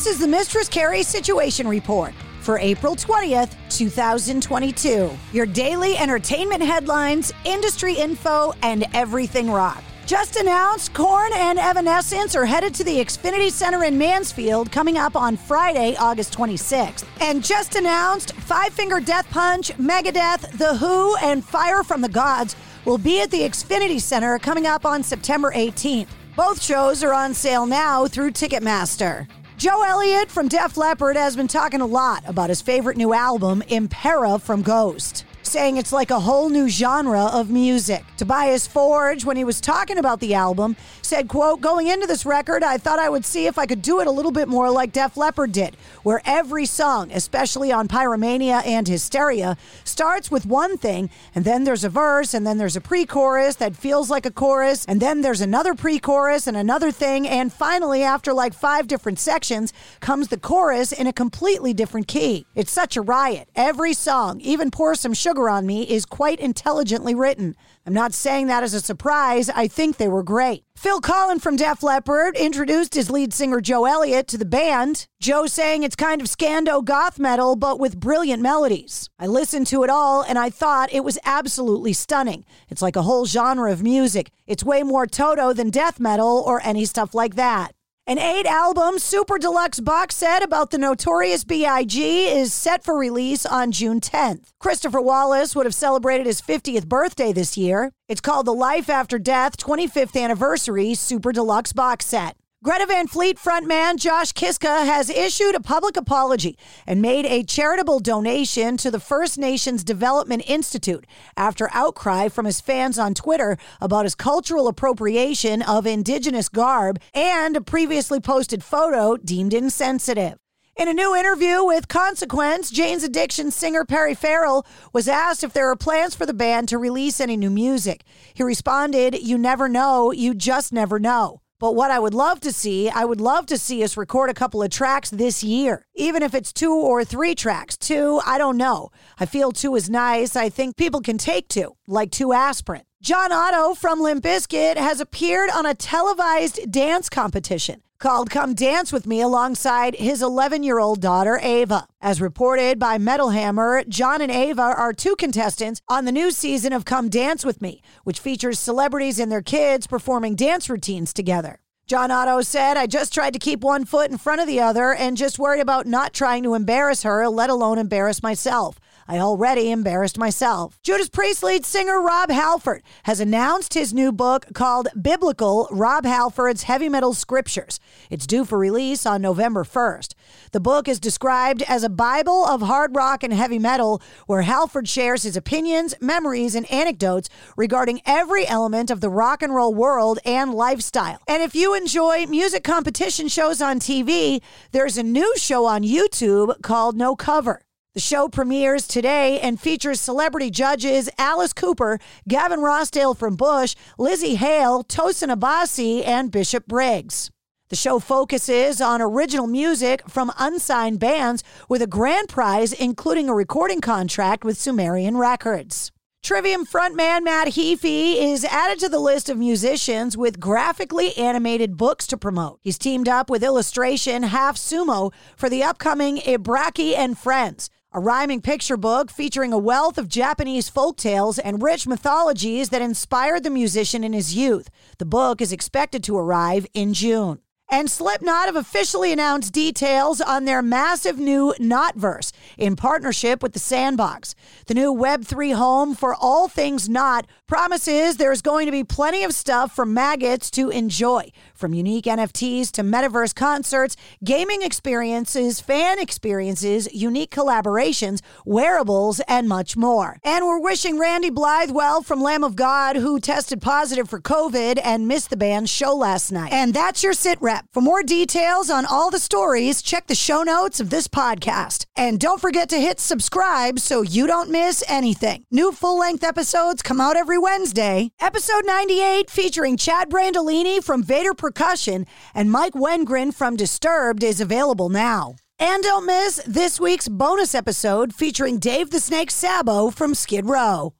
This is the Mistress Carrie Situation Report for April 20th, 2022. Your daily entertainment headlines, industry info, and everything rock. Just announced, Korn and Evanescence are headed to the Xfinity Center in Mansfield coming up on Friday, August 26th. And just announced, Five Finger Death Punch, Megadeth, The Who, and Fire from the Gods will be at the Xfinity Center coming up on September 18th. Both shows are on sale now through Ticketmaster. Joe Elliott from Def Leppard has been talking a lot about his favorite new album, Impera from Ghost saying it's like a whole new genre of music. Tobias Forge, when he was talking about the album, said, quote, going into this record, I thought I would see if I could do it a little bit more like Def Leppard did, where every song, especially on Pyromania and Hysteria, starts with one thing, and then there's a verse, and then there's a pre-chorus that feels like a chorus, and then there's another pre-chorus and another thing, and finally, after like five different sections, comes the chorus in a completely different key. It's such a riot. Every song, even Pour Some Sugar on Me is quite intelligently written. I'm not saying that as a surprise. I think they were great. Phil Collen from Def Leppard introduced his lead singer Joe Elliott to the band. Joe saying it's kind of scando goth metal, but with brilliant melodies. I listened to it all and I thought it was absolutely stunning. It's like a whole genre of music. It's way more Toto than death metal or any stuff like that. An eight album super deluxe box set about the notorious B.I.G. is set for release on June 10th. Christopher Wallace would have celebrated his 50th birthday this year. It's called the Life After Death 25th Anniversary Super Deluxe Box Set. Greta Van Fleet frontman Josh Kiszka has issued a public apology and made a charitable donation to the First Nations Development Institute after outcry from his fans on Twitter about his cultural appropriation of indigenous garb and a previously posted photo deemed insensitive. In a new interview with Consequence, Jane's Addiction singer Perry Farrell was asked if there are plans for the band to release any new music. He responded, You never know, you just never know. But what I would love to see, I would love to see us record a couple of tracks this year, even if it's two or three tracks. Two, I don't know. I feel two is nice. I think people can take two, like two aspirin. John Otto from Limp Bizkit has appeared on a televised dance competition called Come Dance With Me alongside his 11 year old daughter, Ava. As reported by Metal Hammer, John and Ava are two contestants on the new season of Come Dance With Me, which features celebrities and their kids performing dance routines together. John Otto said, I just tried to keep one foot in front of the other and just worried about not trying to embarrass her, let alone embarrass myself. I already embarrassed myself. Judas Priest lead singer Rob Halford has announced his new book called Biblical Rob Halford's Heavy Metal Scriptures. It's due for release on November 1st. The book is described as a Bible of hard rock and heavy metal, where Halford shares his opinions, memories, and anecdotes regarding every element of the rock and roll world and lifestyle. And if you enjoy music competition shows on TV, there's a new show on YouTube called No Cover. The show premieres today and features celebrity judges Alice Cooper, Gavin Rossdale from Bush, Lzzy Hale, Tosin Abasi, and Bishop Briggs. The show focuses on original music from unsigned bands with a grand prize, including a recording contract with Sumerian Records. Trivium frontman Matt Heafy is added to the list of musicians with graphically animated books to promote. He's teamed up with illustration Half Sumo for the upcoming Ibaraki and Friends, a rhyming picture book featuring a wealth of Japanese folk tales and rich mythologies that inspired the musician in his youth. The book is expected to arrive in June. And Slipknot have officially announced details on their massive new Knotverse in partnership with the Sandbox. The new Web3 home for all things Knot promises there's going to be plenty of stuff for maggots to enjoy, from unique NFTs to metaverse concerts, gaming experiences, fan experiences, unique collaborations, wearables, and much more. And we're wishing Randy Blythe well from Lamb of God, who tested positive for COVID and missed the band's show last night. And that's your sit rep. For more details on all the stories, check the show notes of this podcast. And don't forget to hit subscribe so you don't miss anything. New full length episodes come out every Wednesday. Episode 98 featuring Chad Brandolini from Vater Percussion and Mike Wengren from Disturbed is available now. And don't miss this week's bonus episode featuring Dave the Snake Sabo from Skid Row.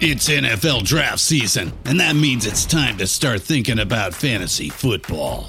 It's NFL draft season, and that means it's time to start thinking about fantasy football.